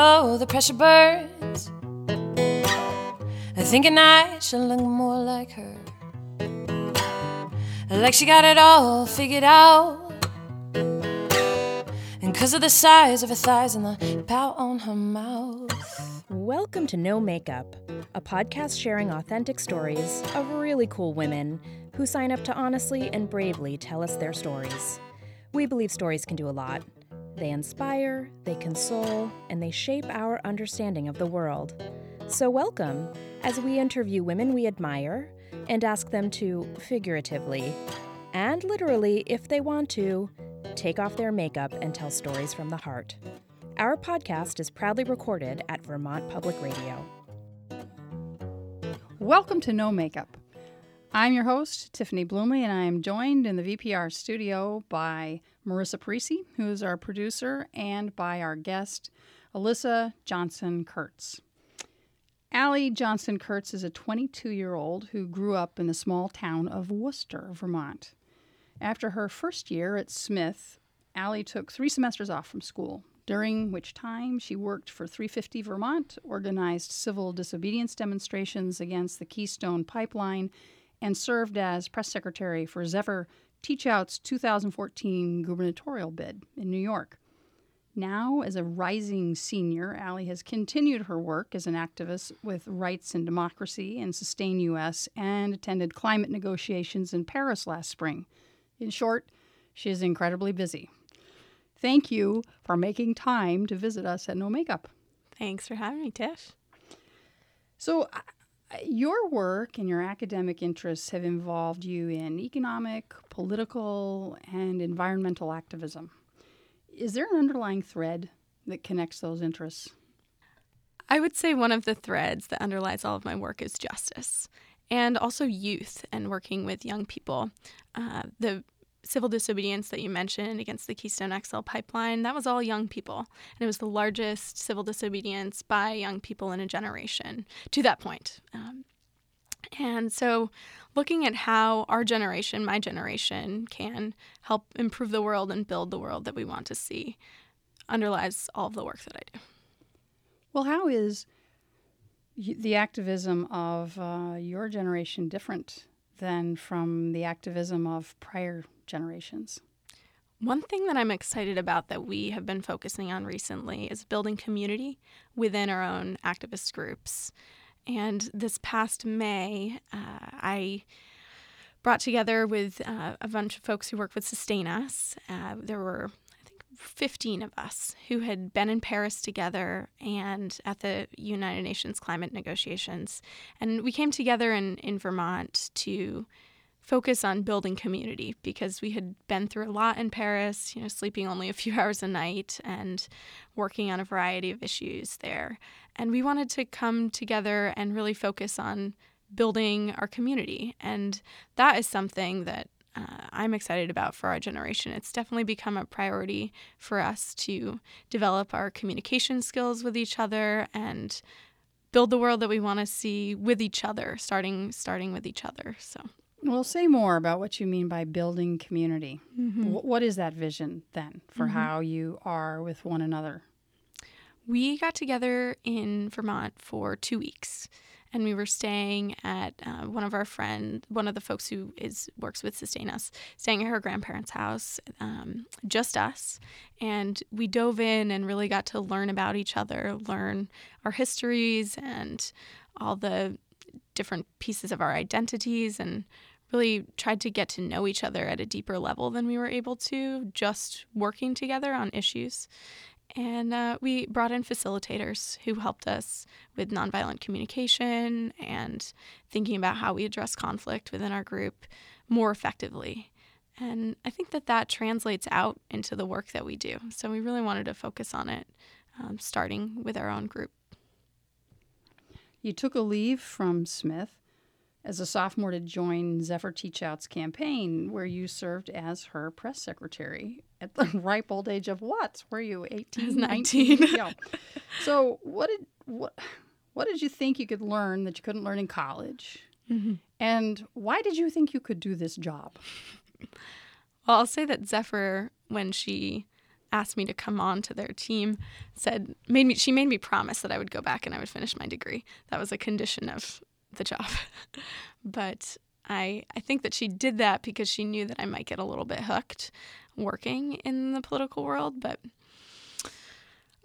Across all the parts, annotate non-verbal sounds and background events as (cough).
Oh, the pressure burns. Thinking I should look more like her. Like she got it all figured out. And cause of the size of her thighs and the pout on her mouth. Welcome to No Makeup, a podcast sharing authentic stories of really cool women who sign up to honestly and bravely tell us their stories. We believe stories can do a lot. They inspire, they console, and they shape our understanding of the world. So, welcome as we interview women we admire and ask them to, figuratively, and literally, if they want to, take off their makeup and tell stories from the heart. Our podcast is proudly recorded at Vermont Public Radio. Welcome to No Makeup. I'm your host, Tiffany Bluemle, and I am joined in the VPR studio by Marissa Parisi, who is our producer, and by our guest, Alyssa Johnson Kurtz. Allie Johnson Kurtz is a 22 year old who grew up in the small town of Worcester, Vermont. After her first year at Smith, Allie took three semesters off from school, during which time she worked for 350 Vermont, organized civil disobedience demonstrations against the Keystone Pipeline, and served as press secretary for Zephyr Teachout's 2014 gubernatorial bid in New York. Now, as a rising senior, Allie has continued her work as an activist with Rights and Democracy and Sustain US and attended climate negotiations in Paris last spring. In short, she is incredibly busy. Thank you for making time to visit us at No Makeup. Thanks for having me, Tiff. So, your work and your academic interests have involved you in economic, political, and environmental activism. Is there an underlying thread that connects those interests? I would say one of the threads that underlies all of my work is justice and also youth and working with young people. Uh, the civil disobedience that you mentioned against the Keystone XL pipeline, that was all young people. And it was the largest civil disobedience by young people in a generation to that point. Um, and so, looking at how our generation, my generation, can help improve the world and build the world that we want to see underlies all of the work that I do. Well, how is the activism of uh, your generation different than from the activism of prior generations? One thing that I'm excited about that we have been focusing on recently is building community within our own activist groups. And this past May, uh, I brought together with uh, a bunch of folks who work with Sustain Us. Uh, there were, 15 of us who had been in Paris together and at the United Nations climate negotiations. And we came together in, in Vermont to focus on building community because we had been through a lot in Paris, you know, sleeping only a few (laughs) hours a night and working on a variety of issues there. And we wanted to come together and really focus on building our community. And that is something that uh, I'm excited about for our generation. It's definitely become a priority for us to develop our communication skills with each other and build the world that we want to see with each other, starting starting with each other. So. Well, say more about what you mean by building community. Mm-hmm. W- what is that vision then for mm-hmm. how you are with one another? We got together in Vermont for two weeks, and we were staying at uh, one of our friends, one of the folks who is works with Sustain Us, staying at her grandparents' house, um, just us, and we dove in and really got to learn about each other, learn our histories, and all the different pieces of our identities, and really tried to get to know each other at a deeper level than we were able to just working together on issues. And uh, we brought in facilitators who helped us with nonviolent communication and thinking about how we address conflict within our group more effectively. And I think that that translates out into the work that we do. So we really wanted to focus on it, um, starting with our own group. You took a leave from Smith as a sophomore to join Zephyr Teachout's campaign, where you served as her press secretary at the (laughs) ripe old age of what? Were you 18, (laughs) 19? yeah. (laughs) So what did what what did you think you could learn that you couldn't learn in college? Mm-hmm. And why did you think you could do this job? Well, I'll say that Zephyr, when she asked me to come on to their team said made me she made me promise that I would go back and I would finish my degree. That was a condition of the job. (laughs) but I I think that she did that because she knew that I might get a little bit hooked working in the political world, but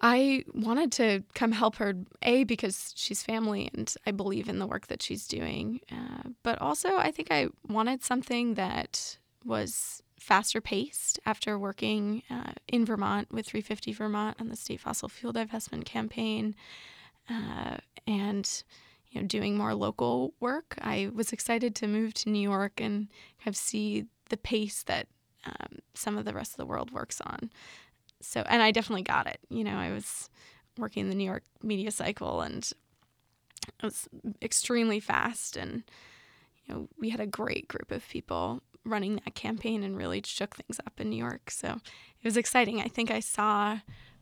I wanted to come help her, A, because she's family and I believe in the work that she's doing. Uh, but also, I think I wanted something that was faster paced after working uh, in Vermont with 350 Vermont on the state fossil fuel divestment campaign uh, and you know doing more local work. I was excited to move to New York and have see the pace that um, some of the rest of the world works on so and I definitely got it. You know, I was working in the New York media cycle and it was extremely fast and you know, we had a great group of people running that campaign and really shook things up in New York. So it was exciting. I think I saw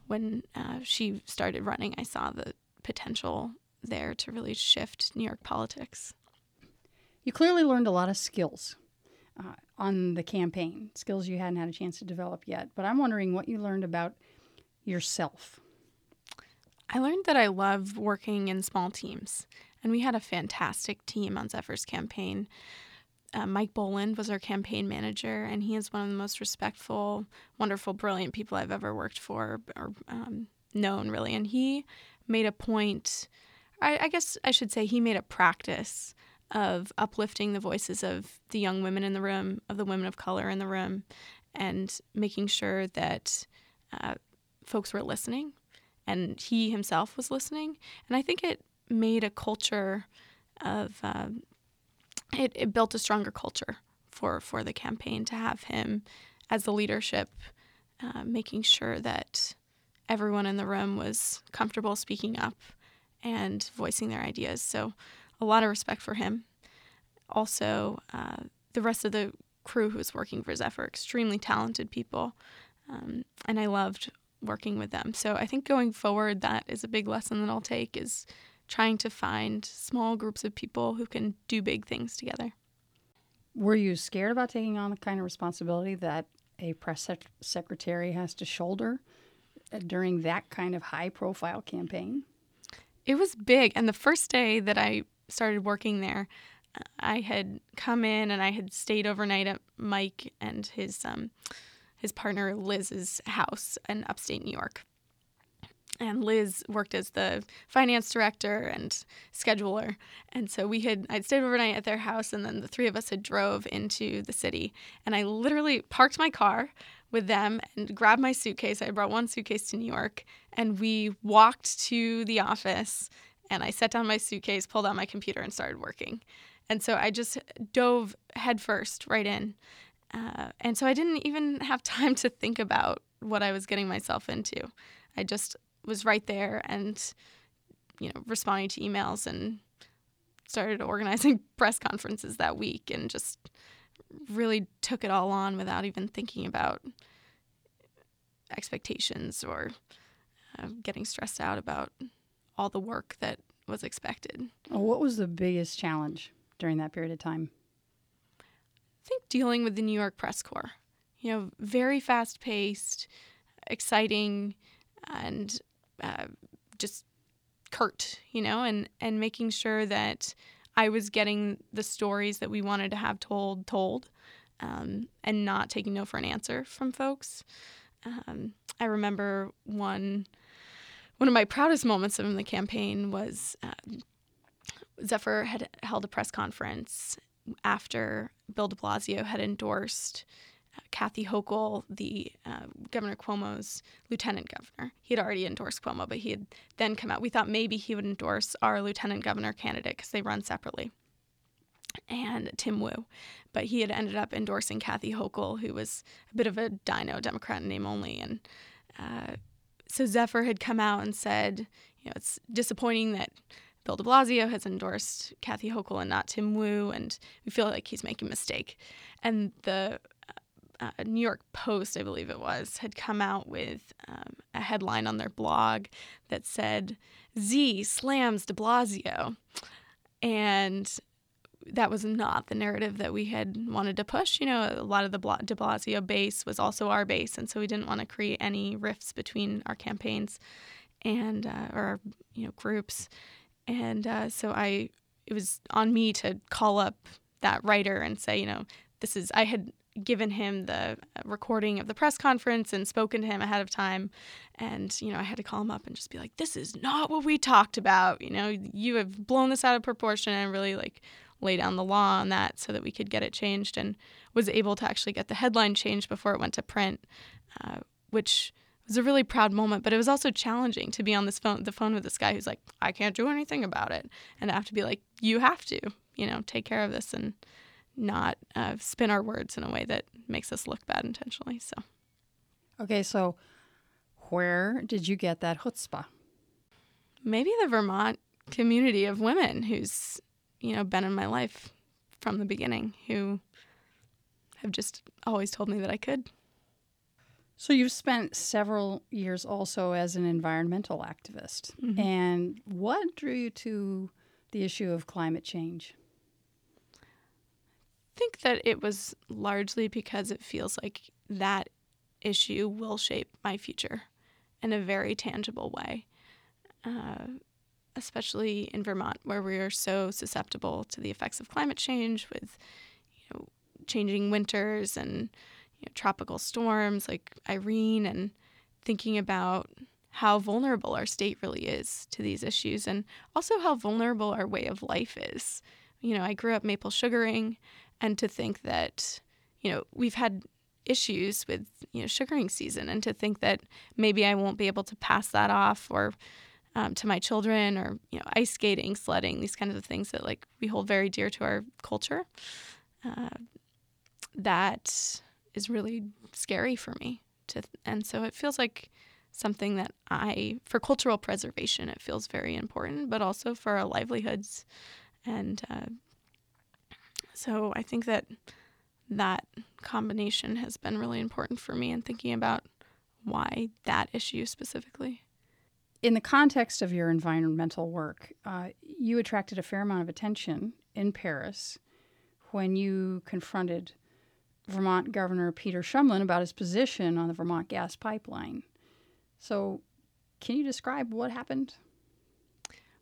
when uh, she started running, I saw the potential there to really shift New York politics. You clearly learned a lot of skills uh, on the campaign, skills you hadn't had a chance to develop yet. But I'm wondering what you learned about yourself. I learned that I love working in small teams, and we had a fantastic team on Zephyr's campaign. Uh, Mike Boland was our campaign manager, and he is one of the most respectful, wonderful, brilliant people I've ever worked for or um, known, really. And he made a point, I, I guess I should say, he made a practice of uplifting the voices of the young women in the room, of the women of color in the room, and making sure that uh, folks were listening and he himself was listening. And I think it made a culture of, uh, it, it built a stronger culture for, for the campaign to have him as the leadership, uh, making sure that everyone in the room was comfortable speaking up and voicing their ideas. So a lot of respect for him. Also, uh, the rest of the crew who was working for Zephyr, extremely talented people. Um, and I loved working with them. So I think going forward, that is a big lesson that I'll take is trying to find small groups of people who can do big things together. Were you scared about taking on the kind of responsibility that a press sec- secretary has to shoulder uh, during that kind of high profile campaign? It was big. And the first day that I started working there, I had come in and I had stayed overnight at Mike and his um, his partner Liz's house in upstate New York. And Liz worked as the finance director and scheduler. And so we had I'd stayed overnight at their house and then the three of us had drove into the city and I literally parked my car with them and grabbed my suitcase. I brought one suitcase to New York and we walked to the office and I set down my suitcase, pulled out my computer, and started working. And so I just dove headfirst right in. Uh, and so I didn't even have (laughs) time to think about what I was getting myself into. I just was right there and, you know, responding to emails and started organizing (laughs) press conferences that week and just really took it all on without even thinking about expectations or uh, getting stressed out about all the work that was expected. What was the biggest challenge during that period of time? I think dealing with the New York press corps. You know, very fast paced, exciting, and uh, just curt, you know, and, and making sure that I was getting the stories that we wanted to have told, told, um, and not taking no for an answer from folks. Um, I remember one one of my proudest moments in the campaign was uh, Zephyr had held a press conference after Bill de Blasio had endorsed Kathy Hochul, the uh, Governor Cuomo's lieutenant governor. He had already endorsed Cuomo, but he had then come out. We thought maybe he would endorse our lieutenant governor candidate because they run separately, and Tim Wu. But he had ended up endorsing Kathy Hochul, who was a bit of a dino Democrat in name only, and uh, so Zephyr had come out and said, you know, it's disappointing that Bill de Blasio has endorsed Kathy Hochul and not Tim Wu, and we feel like he's making a mistake. And the uh, New York Post, I believe it was, had come out with um, a headline on their blog that said, Z slams de Blasio. And that was not the narrative that we had wanted to push. You know, a lot of the de Blasio base was also our base, and so we didn't want to create any rifts between our campaigns and uh, or our, you know groups. And uh, so I, it was on me to call up that writer and say, you know, this is I had given him the uh, recording of the press conference and spoken to him ahead of time. And you know i had to call him up and just be like this is not what we talked about. You know you have blown this out of proportion and really like lay down the law on that so that we could get it changed and was able to actually get the headline changed before it went to print uh, which was a really proud moment. But it was also challenging to be on this phone the phone with this guy who's like i can't do anything about it and i have to be like you have to you know take care of this and not uh, spin our words in a way that makes us look bad intentionally. So, okay, so where did you get that chutzpah? Maybe the Vermont community of women who's you know been in my life from the beginning, who have just always told me that I could. So you've spent several years also as an environmental activist, mm-hmm. and what drew you to the issue of climate change? Think that it was largely because it feels like that issue will shape my future in a very tangible way, uh, especially in Vermont, where we are so susceptible to the effects of climate change with you know, changing winters and you know, tropical storms like Irene, and thinking about how vulnerable our state really is to these issues, and also how vulnerable our way of life is. You know, I grew up maple sugaring and to think that you know we've had issues with you know sugaring season and to think that maybe I won't be able to pass that off or um, to my children or you know ice skating sledding these kinds of things that like we hold very dear to our culture uh, that is really scary for me to and so it feels like something that I for cultural preservation it feels very important but also for our livelihoods and uh, so I think that that combination has been really important for me in thinking about why that issue specifically. In the context of your environmental work, uh, you attracted a fair amount of attention in Paris when you confronted Vermont Governor Peter Shumlin about his position on the Vermont gas pipeline. So, can you describe what happened?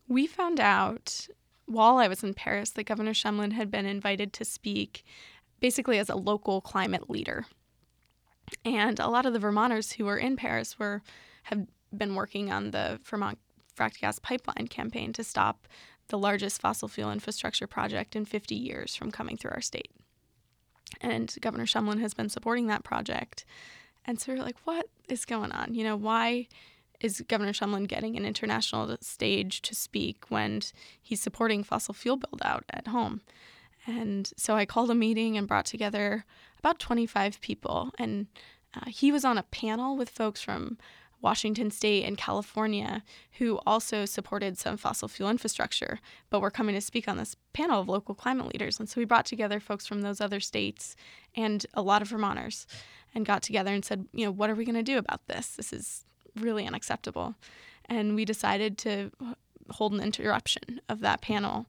We found out while I was in Paris that Governor Shumlin had been invited to speak basically as a local climate leader. And a lot of the Vermonters who were in Paris were have been working on the Vermont fracked gas pipeline campaign to stop the largest fossil fuel infrastructure project in 50 years from coming through our state. And Governor Shumlin has been supporting that project. And so we're like, what is going on? You know, why is Governor Shumlin getting an international stage to speak when he's supporting fossil fuel buildout at home? And so I called a meeting and brought together about 25 people. And uh, he was on a panel with folks from Washington State and California who also supported some fossil fuel infrastructure, but were coming to speak on this panel of local climate leaders. And so we brought together folks from those other states and a lot of Vermonters and got together and said, you know, what are we going to do about this? This is really unacceptable. And we decided to hold an interruption of that panel.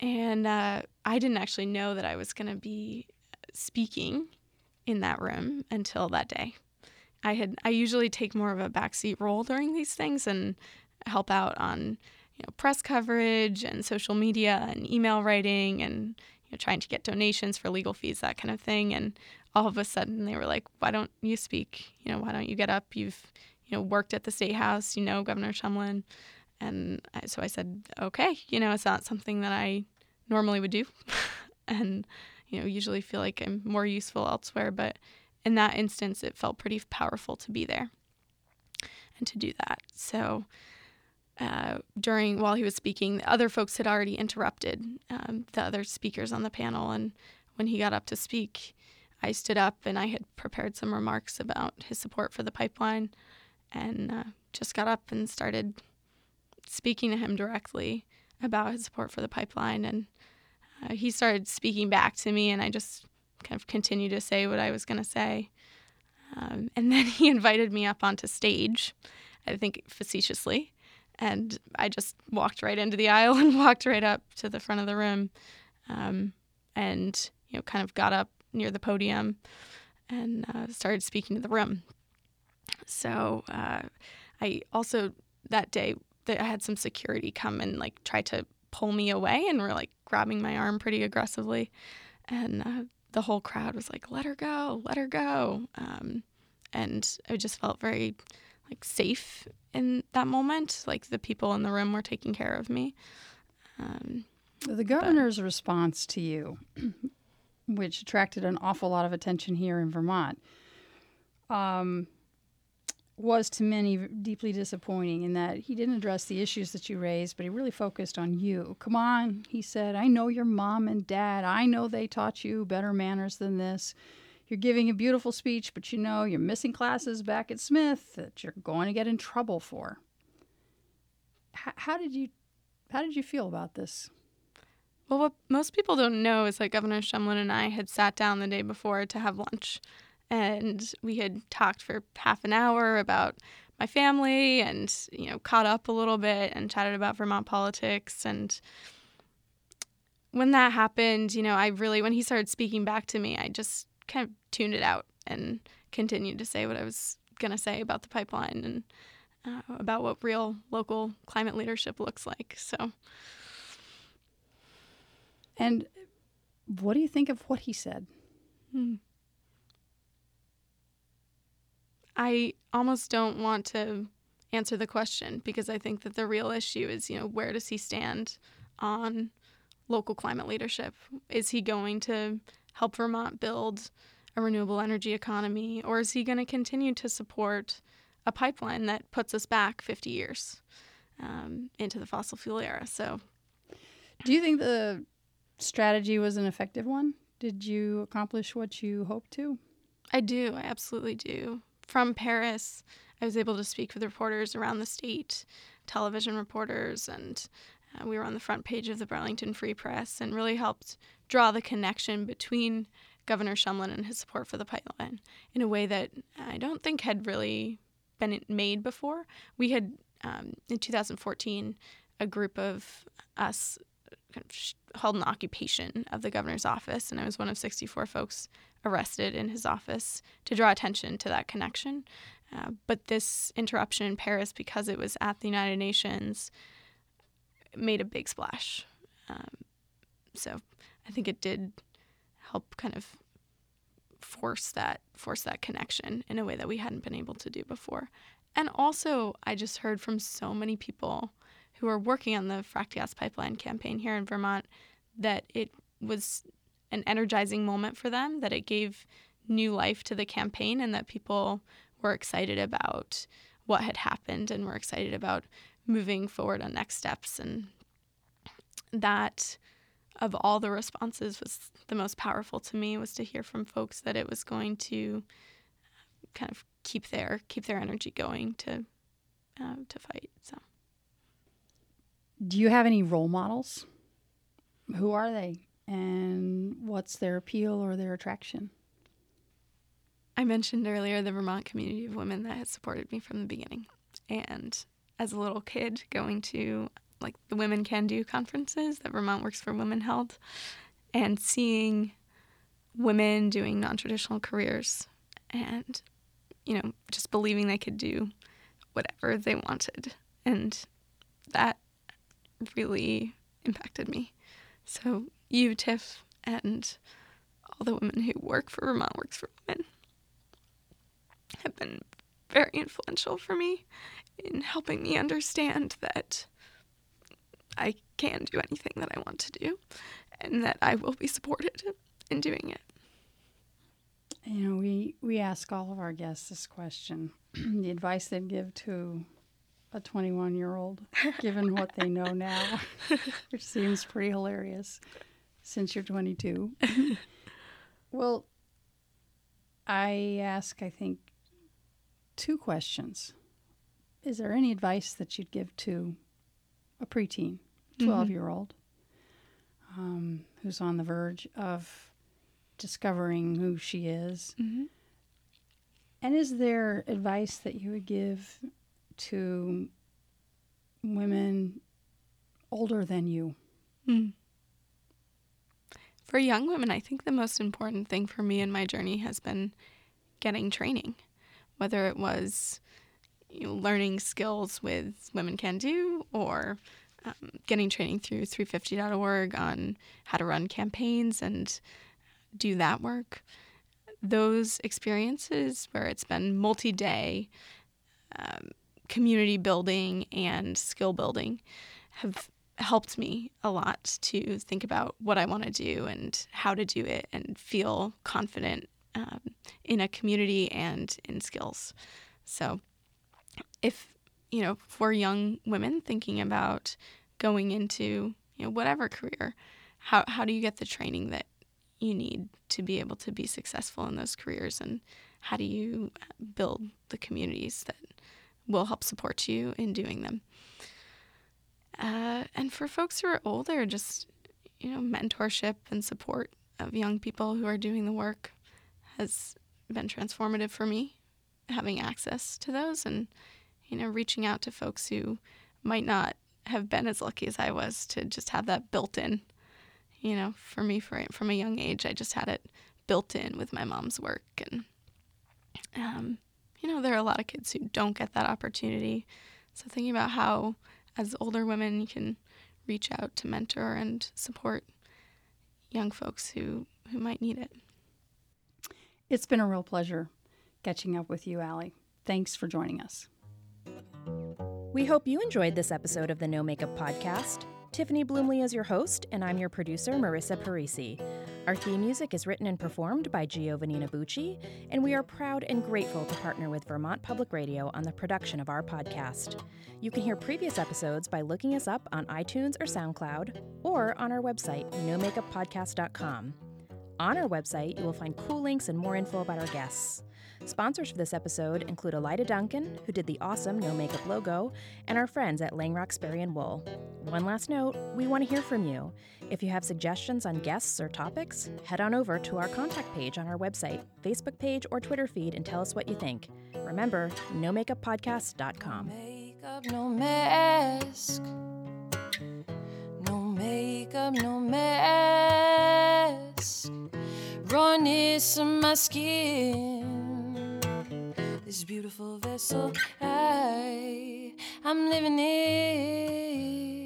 And uh, I didn't actually know that I was going to be speaking in that room until that day. I had I usually take more of a backseat role during these things and help out on you know press coverage and social media and email writing and you know trying to get donations for legal fees that kind of thing and all of a sudden they were like, why don't you speak? You know, why don't you get up? You've, you know, worked at the state house, you know, Governor Shumlin. And I, so I said, okay, you know, it's not something that I normally would do. (laughs) and, you know, usually feel like I'm more useful elsewhere. But in that instance, it felt pretty powerful to be there and to do that. So, uh, during while he was speaking, the other folks had already interrupted um, the other speakers on the panel, and when he got up to speak, I stood up and I had prepared some remarks about his support for the pipeline and uh, just got up and started speaking to him directly about his support for the pipeline. And uh, he started speaking back to me, and I just kind of continued to say what I was going to say. Um, and (laughs) then he invited me up onto stage, I think facetiously. And I just walked right into the (laughs) aisle and walked right up to the front of the room um, and you know, kind of got up near the podium and uh, started speaking to the room. So uh, I also that day that I had some security come and like try to pull me away and were like grabbing my arm pretty aggressively, and uh, the whole crowd was like, "Let her go, let her go," um, and I just felt very like safe in that moment. Like the people in the room were taking care of me. Um, the governor's but, response to you, which attracted an awful lot of attention here in Vermont, um, was to many deeply disappointing in that he didn't address the issues that you raised, but he really focused on you. Come on, he said, I know your mom and dad. I know they taught you better manners than this. You're giving a beautiful speech, but you know you're missing classes back at Smith that you're going to get in trouble for. H- how did you how did you feel about this? Well, what most people don't know is that Governor Shumlin and I had sat down the day before to have lunch. And we had talked for half an hour about my family and you know caught up a little bit and chatted about Vermont politics. And when that happened you know I really when he started speaking back to me I just kind of tuned it out and continued to say what I was going to say about the pipeline and uh, about what real local climate leadership looks like. So and what do you think of what he said hmm. I almost don't want to answer the question because I think that the real issue is, you know, where does he stand on local climate leadership? Is he going to help Vermont build a renewable energy economy or is he going to continue to support a pipeline that puts us back 50 years um, into the fossil fuel era? So, do you think the strategy was an effective one? Did you accomplish what you hoped to? I do. I absolutely do from Paris, I was able to speak with reporters around the state, television reporters, and uh, we were on the front page of the Burlington Free Press and really helped draw the connection between Governor Shumlin and his support for the pipeline in a way that I don't think had really been made before. We had, um, in 2014, a group of us kind of held an occupation of the governor's office, and I was one of 64 folks arrested in his office to draw attention to that connection. Uh, but this interruption in Paris, because it was at the United Nations, made a big splash. Um, so I think it did help kind of force that force that connection in a way that we hadn't been able to do before. And also, I just heard from so many people who are working on the fracked gas pipeline campaign here in Vermont that it was an energizing moment for them, that it gave new life to the campaign, and that people were excited about what had happened and were excited about moving forward on next steps. And that, of all the responses, was the most powerful to me was to hear from folks that it was going to kind of keep their keep their energy going to uh, to fight. So, do you have any role models? Who are they? and what's their appeal or their attraction? I mentioned earlier the Vermont community of women that has supported me from the beginning. And as a little kid, going to like the Women Can Do conferences that Vermont Works for Women held, and seeing women doing non traditional careers and, you know, just believing they could do whatever they wanted. And that really impacted me. So you, Tiff, and all the women who work for Vermont Works for Women have been very influential for me in helping me understand that I can do anything that I want to do and that I will be supported in doing it. You know, we, we ask all of our guests this question (clears throat) the advice they'd give to a 21 year old, given what they know now, (laughs) which seems pretty hilarious since you're 22. well, I ask, I think, two questions. Is there any advice that you'd give to a preteen, 12 mm-hmm. year old, um, who's on the verge of discovering who she is? Mm-hmm. And is there advice that you would give to women older than you? Mm for young women, I think the most important thing for me in my journey has been getting training, whether it was you know, learning skills with Women Can Do or um, getting training through 350.org on how to run campaigns and do that work. Those experiences where it's been multi day um, community building and skill building have helped me a lot to think about what I want to do and how to do it and feel confident um, in a community and in skills. So, if you know, for young women thinking about going into you know whatever career, how how do you get the training that you need to be able to be successful in those careers, and how do you build the communities that will help support you in doing them? Uh, and for folks who are older, just you know, mentorship and support of young people who are doing the work has been transformative for me. Having access to those and you know, reaching out to folks who might not have been as lucky as I was to just have that built in. You know, for me, for, from a young age, I just had it built in with my mom's work. And, um, you know, there are a lot of kids who don't get that opportunity. So thinking about how as older women, you can reach out to mentor and support young folks who, who might need it. It's been a real pleasure catching up with you, Allie. Thanks for joining us. We hope you enjoyed this episode of the No Makeup Podcast. Tiffany Bluemle is your host, and I'm your producer, Marissa Parisi. Our theme music is written and performed by Giovannina Bucci, and we are proud and grateful to partner with Vermont Public Radio on the production of our podcast. You can hear previous episodes by looking us up on iTunes or SoundCloud, or on our website, nomakeuppodcast.com. On our website, you will find cool links and more info about our guests. Sponsors for this episode include Elida Duncan, who did the awesome No Makeup logo, and our friends at Langrock Sperry and Wool. One last note we want to hear from you. If you have suggestions on guests or topics, head on over to our contact page on our website, Facebook page, or Twitter feed and tell us what you think. Remember, nomakeuppodcast.com. Makeup, no mask. No makeup, no mask. Rawness of my skin this beautiful vessel I I'm living in.